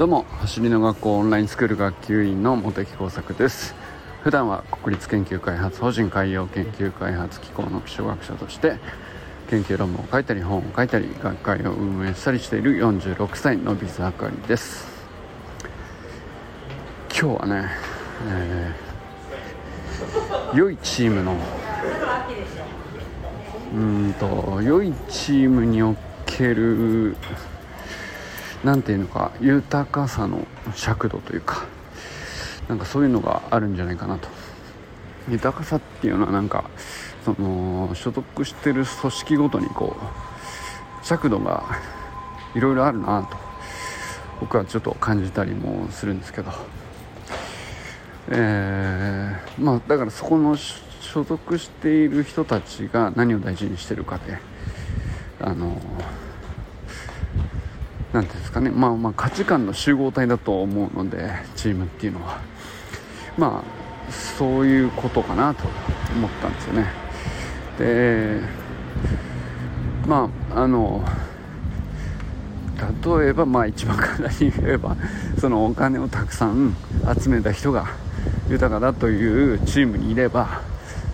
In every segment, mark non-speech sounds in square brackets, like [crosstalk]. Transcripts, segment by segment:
どうも走りの学校オンラインスクール学級委員の茂木耕作です。普段は国立研究開発法人海洋研究開発機構の気象学者として研究論文を書いたり本を書いたり学会を運営したりしている46歳のビズあかりです。今日はね、えー、良いチームのうんと良いチームにおける何ていうのか豊かさの尺度というかなんかそういうのがあるんじゃないかなと。豊かさっていうのはなんかその所属してる組織ごとにこう尺度がいろいろあるなと。僕はちょっと感じたりもするんですけど。えー、まあだからそこの所属している人たちが何を大事にしてるかであの何ていうんですかね、まあ、まあ価値観の集合体だと思うのでチームっていうのは。まあそういうことかなと思ったんですよね。でまああの例えばまあ一番簡単に言えばそのお金をたくさん集めた人が豊かだというチームにいれば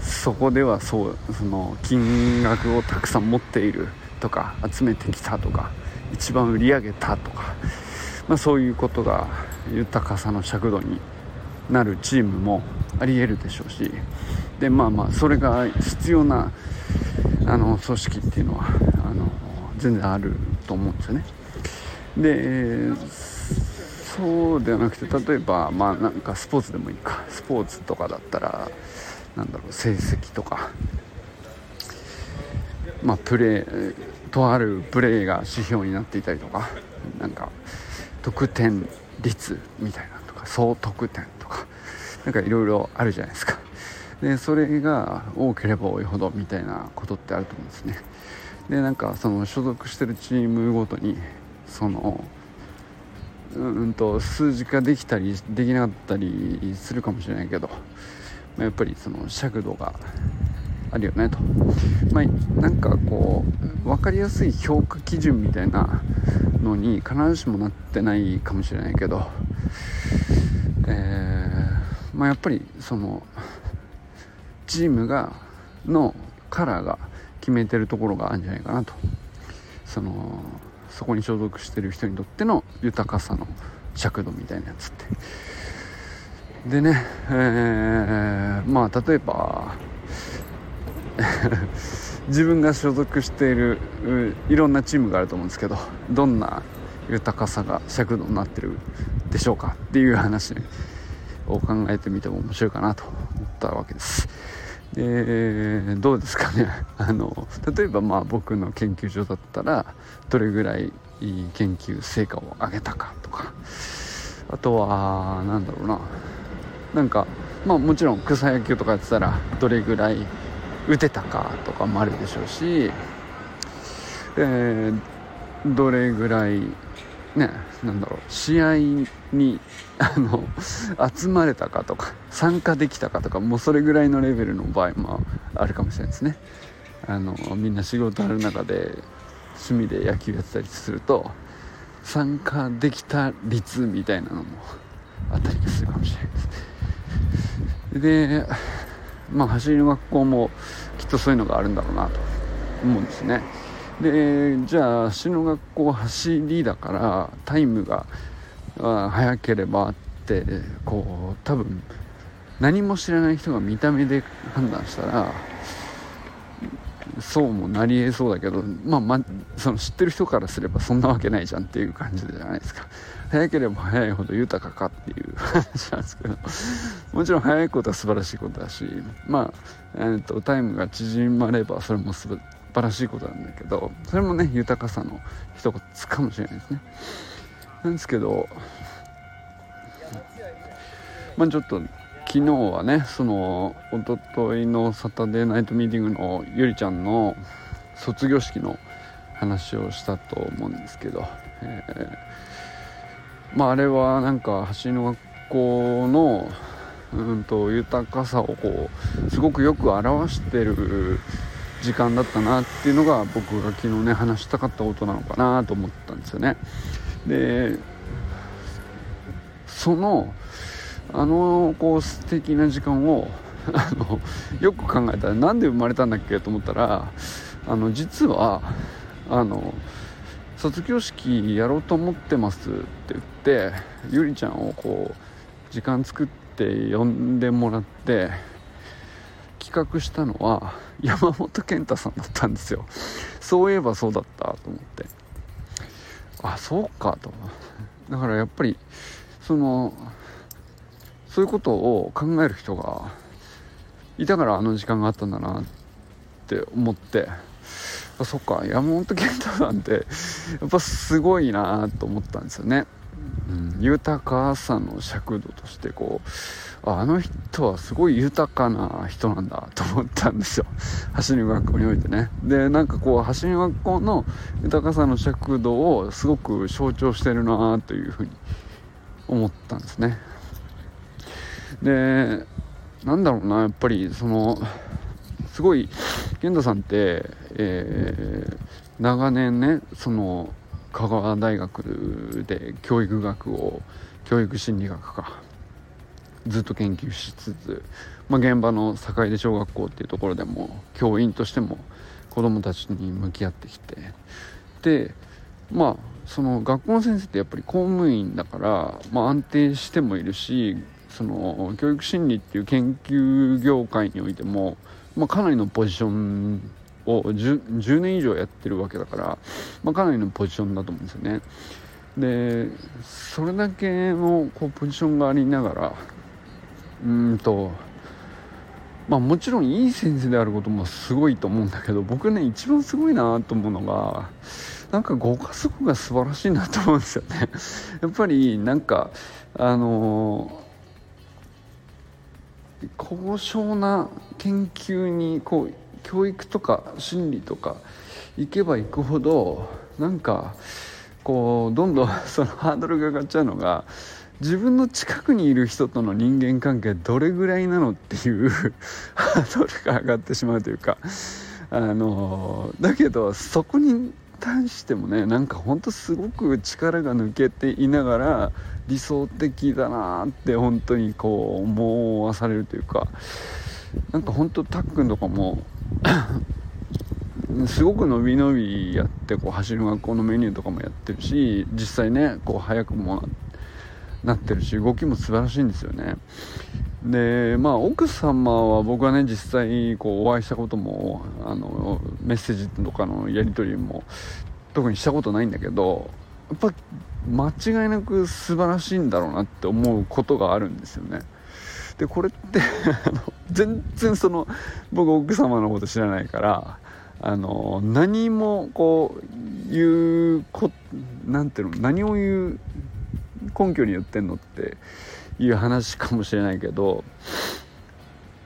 そこではそうその金額をたくさん持っているとか集めてきたとか一番売り上げたとか、まあ、そういうことが豊かさの尺度になるチームもありえるでしょうしでまあまあそれが必要なあの組織っていうのはあの全然あると思うんですよね。でそうではなくて例えばまあなんかスポーツでもいいかスポーツとかだったらなんだろう成績とかまあプレーとあるプレーが指標になっていたりとかなんか得点率みたいなとか総得点とかなんかいろいろあるじゃないですか。でそれが多ければ多いほどみたいなことってあると思うんですね。でなんかその所属してるチームごとにそのうんと数字化できたりできなかったりするかもしれないけど、ま、やっぱりその尺度があるよねと、まあ、なんかこう分かりやすい評価基準みたいなのに必ずしもなってないかもしれないけど、えー、まあ、やっぱりそのチームがのカラーが決めてるところがあるんじゃないかなと。そのそこに所属してる人にとっての豊かさの尺度みたいなやつって。でね、えー、まあ例えば [laughs] 自分が所属しているいろんなチームがあると思うんですけどどんな豊かさが尺度になってるでしょうかっていう話を考えてみても面白いかなと思ったわけです。でどうですかね。[laughs] あの例えばまあ僕の研究所だったらどれぐらい研究成果を上げたかとか。あとは何だろうな。なんかまあもちろん草野球とかやってたらどれぐらい打てたかとかもあるでしょうし、えー、どれぐらいねなんだろう試合に [laughs] あの集まれたかとか参加できたかとかもうそれぐらいのレベルの場合もあるかもしれないですね。あのみんな仕事ある中で趣味で野球やってたりすると参加できた率みたいなのもあったりするかもしれないですでまあ走りの学校もきっとそういうのがあるんだろうなと思うんですね。でじゃあ走りの学校走りだからタイムが速ければってこう多分何も知らない人が見た目で判断したらそうもなりえそうだけど、まあ、まその知ってる人からすればそんなわけないじゃんっていう感じじゃないですか。[laughs] 早ければ早いほど豊かかっていう話なんですけど。[laughs] もちろん早いことは素晴らしいことだしまあ、えーと、タイムが縮まればそれも素晴らしいことなんだけどそれもね豊かさの一言かもしれないですね。なんですけどまあちょっと昨日はねそのおとといのサタデーナイトミーティングのゆりちゃんの卒業式の話をしたと思うんですけど、えー、まああれはなんか橋の学校のうんと豊かさをこうすごくよく表してる時間だったなっていうのが僕が昨日ね話したかったことなのかなと思ったんですよね。でそのあのこう素敵な時間をあのよく考えたらなんで生まれたんだっけと思ったらあの実はあの卒業式やろうと思ってますって言ってゆりちゃんをこう時間作って呼んでもらって企画したのは山本健太さんだったんですよ。そういえばそうだったと思って。あそうかと。だからやっぱりそのそういうことを考える人がいたからあの時間があったんだなって思ってあそっか山本健太さんってやっぱすごいなと思ったんですよね、うん、豊かさの尺度としてこうあの人はすごい豊かな人なんだと思ったんですよ。走り学校においてね。でなんかこう走り学校の豊かさの尺度をすごく象徴してるなというふうに思ったんですね。でなんだろうなやっぱりそのすごい健太さんって、えー、長年ねその香川大学で教育学を教育心理学かずっと研究しつつ、まあ、現場の坂出小学校っていうところでも教員としても子どもたちに向き合ってきてでまあその学校の先生ってやっぱり公務員だから、まあ、安定してもいるしその教育心理っていう研究業界においても、まあ、かなりのポジションを 10, 10, 年以上やってるわけだから、まあ、かなりのポジションだと思うんですよね。でそれだけのこうポジションがありながらうんとまあもちろんいい先生であることもすごいと思うんだけど僕ね一番すごいなと思うのがなんかご家族が素晴らしいなと思うんですよね。やっぱりなんかあの高尚な研究にこう教育とか心理とか行けば行くほどなんかこうどんどんそのハードルが上がっちゃうのが自分の近くにいる人との人間関係どれぐらいなのっていう [laughs] ハードルが上がってしまうというかあのだけどそこに対してもねなんかほんとすごく力が抜けていながら理想的だなって本当にこう思わされるというかなんか本当たっくんとかも [coughs] すごく伸び伸びやってこう走る学校のメニューとかもやってるし実際ねこう早くもなってるし動きも素晴らしいんですよね。でまあ奥様は僕はね実際こうお会いしたこともあのメッセージとかのやり取りも特にしたことないんだけどやっぱ間違いなく素晴らしいんだろうなって思うことがあるんですよね。でこれって全然その僕奥様のこと知らないからあの何もこう言うこなんていうの何を言う根拠に言ってんのっていう話かもしれないけど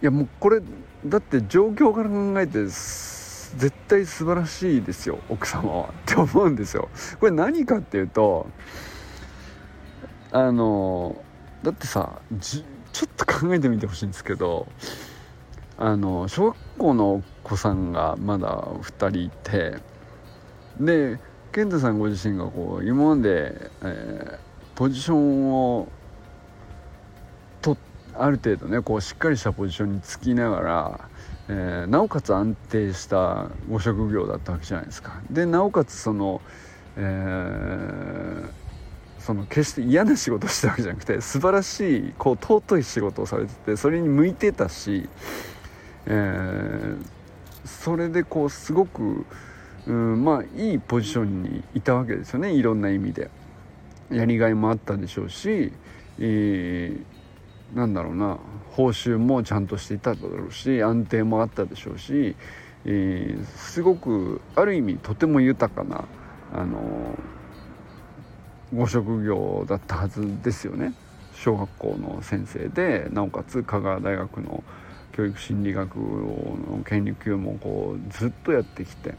いやもうこれだって状況から考えて絶対素晴らしいですよ奥様はって思うんですよ。これ何かっていうとあのだってさちょっと考えてみてほしいんですけどあの小学校のお子さんがまだ2人いてで健太さんご自身がこう今まで、えー、ポジションをある程度ねこうしっかりしたポジションにつきながら、えー、なおかつ安定したご職業だったわけじゃないですか。でなおかつその、えー、その決して嫌な仕事をしたわけじゃなくて素晴らしいこう尊い仕事をされててそれに向いてたし、えー、それでこうすごく、うん、まあいいポジションにいたわけですよねいろんな意味で。やりがいもあったでしょうし、えー、なんだろうな報酬もちゃんとしていただろうし安定もあったでしょうし、えー、すごくある意味とても豊かなあのご職業だったはずですよね。小学校の先生でなおかつ香川大学の教育心理学の研究もこうずっとやってきて。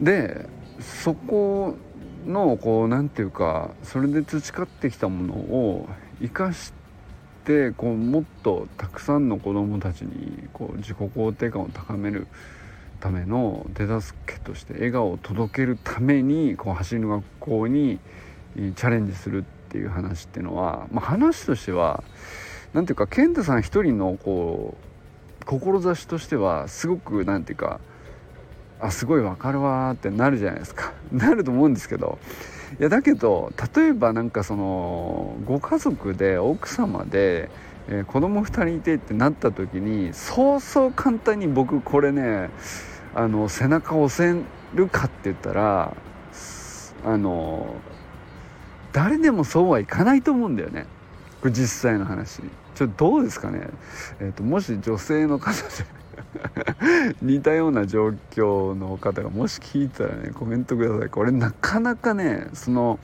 でそこのこう何て言うかそれで培ってきたものを生かしてこうもっとたくさんの子どもたちにこう自己肯定感を高めるための手助けとして笑顔を届けるためにこう走りの学校にチャレンジするっていう話っていうのは、まあ、話としては何ていうか健太さん一人のこう志としてはすごく何ていうかあすごいわかるわってなるじゃないですか。[laughs] なると思うんですけど。いやだけど例えばなんかそのご家族で奥様で、えー、子供2人いてってなった時にそうそう簡単に僕これねあの背中押せるかって言ったらあの誰でもそうはいかないと思うんだよね。これ実際の話。ちょっとどうですかね、えーと、もし女性の方で似たような状況の方がもし聞いたらねコメントください。これなかなかねその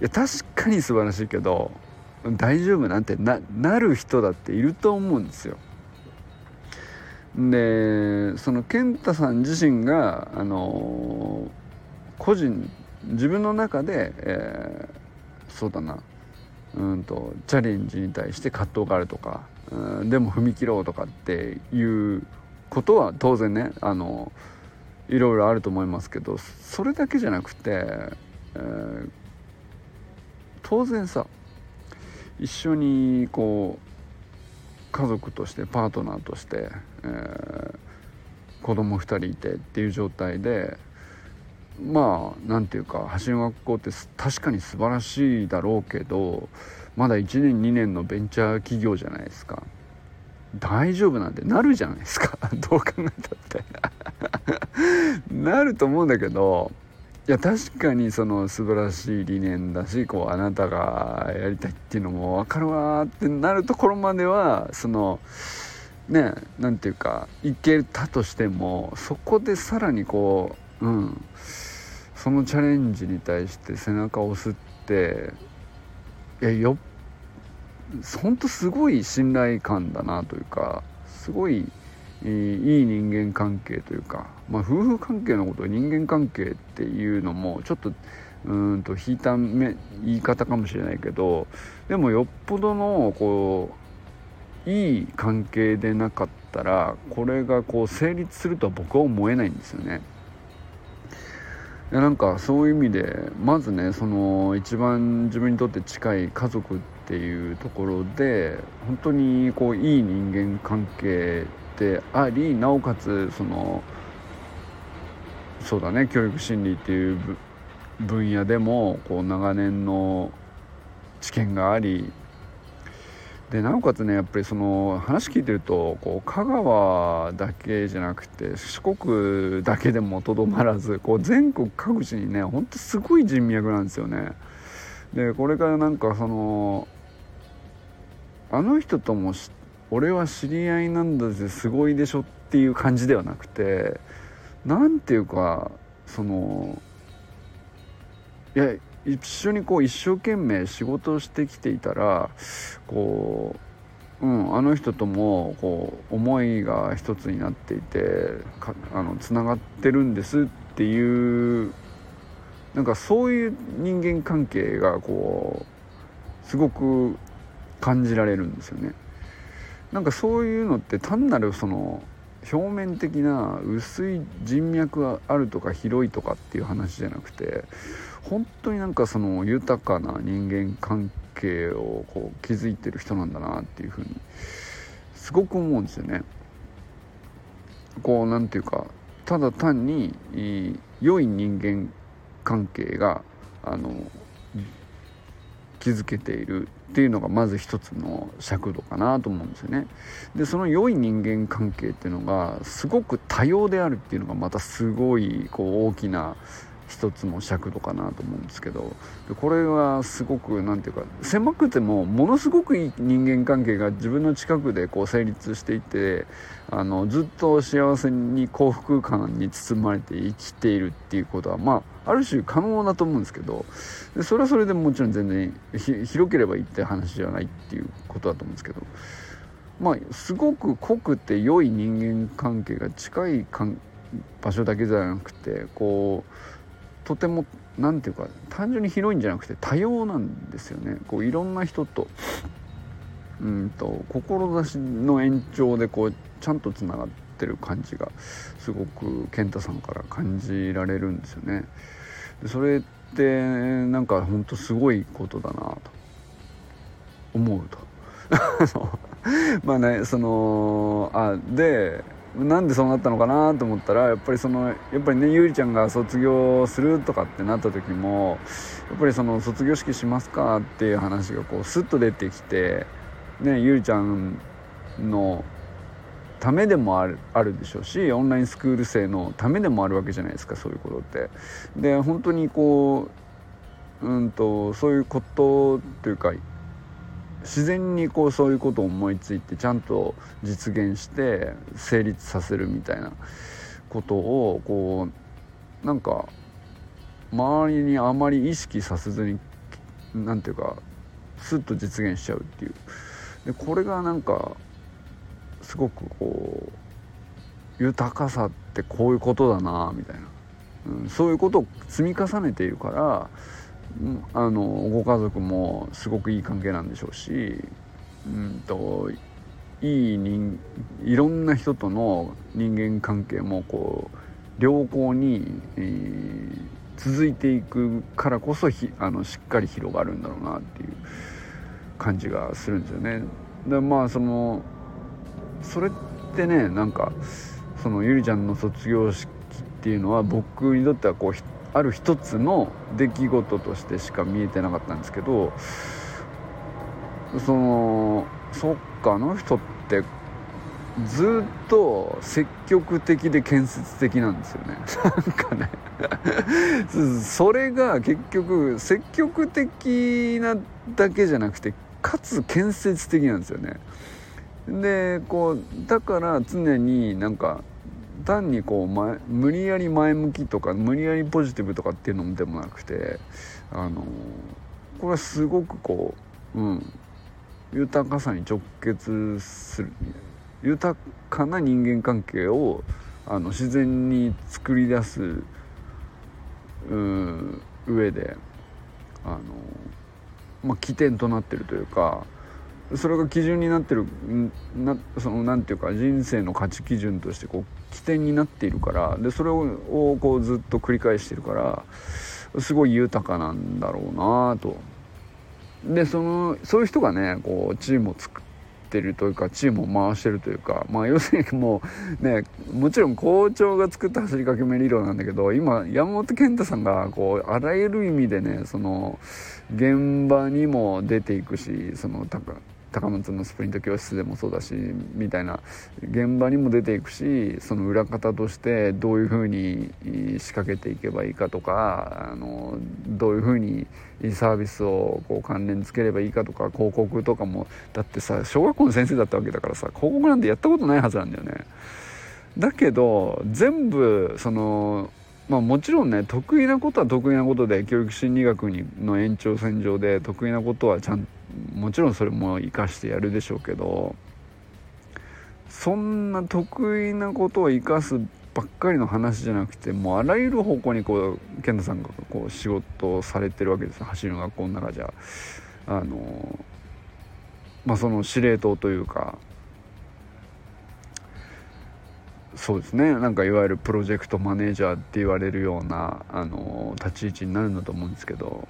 いや確かに素晴らしいけど大丈夫？なんてななる人だっていると思うんですよ。でその健太さん自身があの個人自分の中で、えー、そうだな。うんとチャレンジに対して葛藤があるとか、でも踏み切ろうとかっていうことは当然ねあのいろいろあると思いますけどそれだけじゃなくて、えー、当然さ一緒にこう家族としてパートナーとして、えー、子供2人いてっていう状態でまあ何ていうか橋の学校って確かに素晴らしいだろうけどまだ1年2年のベンチャー企業じゃないですか。大丈夫なんてなるじゃないですか。[laughs] どう考えたって。[laughs] なると思うんだけどいや確かにその素晴らしい理念だしこうあなたがやりたいっていうのも分かるわってなるところまではそのね何ていうかいけたとしてもそこでさらにこううんそのチャレンジに対して背中を押すっていやよ本当すごい信頼感だなというかすごいいい人間関係というか、まあ、夫婦関係のことを人間関係っていうのもちょっとうんと引いため言い方かもしれないけどでもよっぽどのこういい関係でなかったらこれがこう成立するとは僕は思えないんですよね。やなんかそういう意味でまずねその一番自分にとって近い家族っていうところで本当にこういい人間関係でありなおかつそのそうだね教育心理っていう分野でもこう長年の知見がありでなおかつねやっぱりその話聞いてるとこう香川だけじゃなくて四国だけでもとどまらずこう全国各地にねほんとすごい人脈なんですよね。でこれからなんかそのあの人とも俺は知り合いなんだぜすごいでしょっていう感じではなくて何ていうかそのいや一緒にこう一生懸命仕事をしてきていたらこう、うん、あの人ともこう思いが一つになっていてあのつながってるんですっていうなんかそういう人間関係がこうすごく感じられるんですよね。なんかそういうのって単なるその表面的な薄い人脈があるとか広いとかっていう話じゃなくて本当になんかその豊かな人間関係をこう築いてる人なんだなっていうふうにすごく思うんですよね。こうなんていうかただ単に良い人間関係があの築けているっていうのがまず一つの尺度かなと思うんですよね。でその良い人間関係っていうのがすごく多様であるっていうのがまたすごいこう大きな一つの尺度かなと思うんですけどこれはすごく何て言うか狭くてもものすごくいい人間関係が自分の近くでこう成立していてあのずっと幸せに幸福感に包まれて生きているっていうことはまあある種可能だと思うんですけどでそれはそれでもちろん全然広ければいいって話じゃないっていうことだと思うんですけどまあすごく濃くて良い人間関係が近い場所だけじゃなくてこうとても何て言うか単純に広いんじゃなくて多様なんですよね。こういろんな人とうんと志の延長でこうちゃんとつながっててる感じがすごく健太さんから感じられるんですよね。でそれっってなんかほんとすごいことだなと思うと [laughs] [laughs] まあねそのあでなんでそうなったのかなと思ったらやっぱりそのやっぱりねゆりちゃんが卒業するとかってなった時もやっぱりその卒業式しますかっていう話がこうスッと出てきてねゆりちゃんのためでもあるあるでしょうしオンラインスクール生のためでもあるわけじゃないですかそういうことって。で本当にこううんとそういうことというか自然にこうそういうことを思いついてちゃんと実現して成立させるみたいなことをこうなんか周りにあまり意識させずに何ていうかスッと実現しちゃうっていうでこれがなんかすごくこう豊かさってこういうことだなみたいな、うん、そういうことを積み重ねているからあのご家族もすごくいい関係なんでしょうし、うんと、いい人いろんな人との人間関係もこう良好に、えー、続いていくからこそひあのしっかり広がるんだろうなっていう感じがするんですよね。でまあそのそれってねなんかそのゆりちゃんの卒業式っていうのは僕にとってはこうある一つの出来事としてしか見えてなかったんですけどそのそっかあの人ってずっと積極的で建設的なんですよね。[laughs] なんかね。それが結局積極的なだけじゃなくてかつ建設的なんですよね。でこうだから常になんか単にこう、ま、無理やり前向きとか無理やりポジティブとかっていうのでもなくてあのこれはすごくこう、うん、豊かさに直結する豊かな人間関係をあの自然に作り出すうん上であの、まあ、起点となってるというかそれが基準になってるなそのなんていうか人生の価値基準としてこう起点になっているからでそれをこうずっと繰り返してるからすごい豊かなんだろうなと。でそのそういう人がねこうチームを作ってるというかチームを回してるというかまあ要するにもうねもちろん校長が作った走りかけ目理論なんだけど今山本健太さんがこうあらゆる意味でねその現場にも出ていくしその高松のスプリント教室でもそうだしみたいな現場にも出ていくしその裏方としてどういうふうに仕掛けていけばいいかとかあのどういうふうにサービスをこう関連つければいいかとか広告とかもだってさ小学校の先生だったわけだからさ広告なんてやったことないはずなんだよね。だけど全部そのまあ、もちろんね得意なことは得意なことで教育心理学にの延長線上で得意なことはちゃんもちろんそれも生かしてやるでしょうけどそんな得意なことを生かすばっかりの話じゃなくてもうあらゆる方向にこう健太さんがこう仕事をされてるわけです走りの学校の中じゃ。あのまあその司令塔というかそうですね。なんかいわゆるプロジェクトマネージャーって言われるようなあの立ち位置になるんだと思うんですけど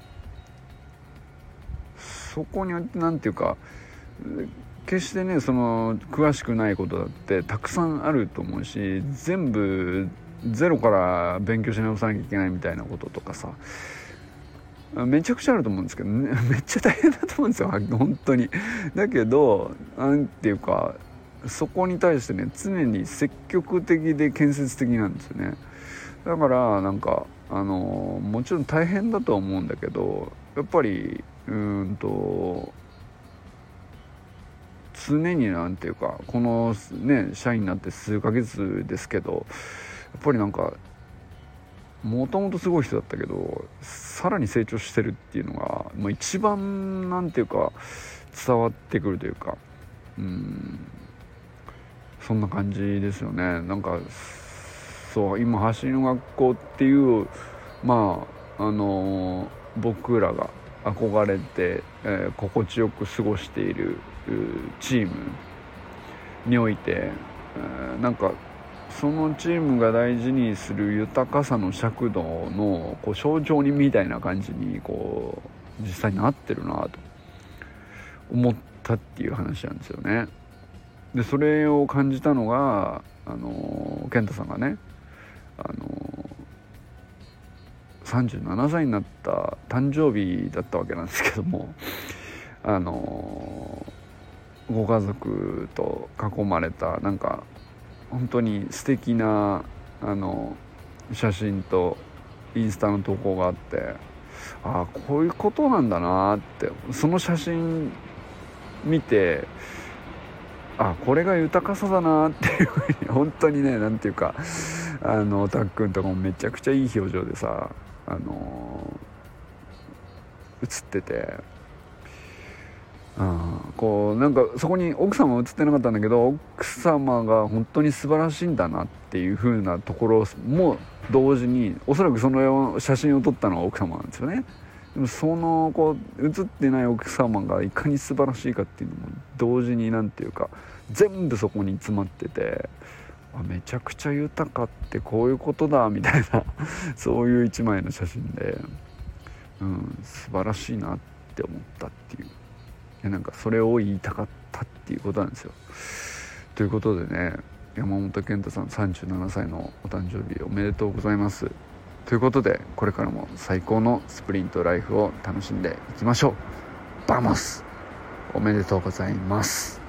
そこに何て言うか決してねその詳しくないことだってたくさんあると思うし全部ゼロから勉強し直さなきゃいけないみたいなこととかさめちゃくちゃあると思うんですけど、ね、[laughs] めっちゃ大変だと思うんですよ本当に。だけど何て言うかそこに対してね常に積極的で建設的なんですよねだからなんかあのもちろん大変だとは思うんだけどやっぱりうんと常になんていうかこのね社員になって数ヶ月ですけどやっぱりなんかもともとすごい人だったけどさらに成長してるっていうのがもう一番なんていうか伝わってくるというかうんそんな感じですよね。なんかそう今走りの学校っていうまああの、僕らが憧れて、えー、心地よく過ごしているチームにおいて、えー、なんかそのチームが大事にする豊かさの尺度のこう象徴にみたいな感じにこう実際になってるなと思ったっていう話なんですよね。でそれを感じたのがあの健太さんがねあの37歳になった誕生日だったわけなんですけども [laughs] あのご家族と囲まれたなんか本当に素敵なあの写真とインスタの投稿があってああこういうことなんだなってその写真見てあこれが豊かさだなっていうふうに本当にね何ていうかあのたっくんとかもめちゃくちゃいい表情でさあの写っててこうなんかそこに奥様は映ってなかったんだけど奥様が本当に素晴らしいんだなっていう風なところも同時におそらくその写真を撮ったのは奥様なんですよね。でもそのこう写ってない奥様がいかに素晴らしいかっていうのも同時に何て言うか全部そこに詰まっててめちゃくちゃ豊かってこういうことだみたいな [laughs] そういう一枚の写真で、うん、素晴らしいなって思ったっていう。やなんかそれを言いたかったっていうことなんですよ。ということでね山本健太さん37歳のお誕生日おめでとうございます。ということでこれからも最高のスプリントライフを楽しんでいきましょうバモスおめでとうございます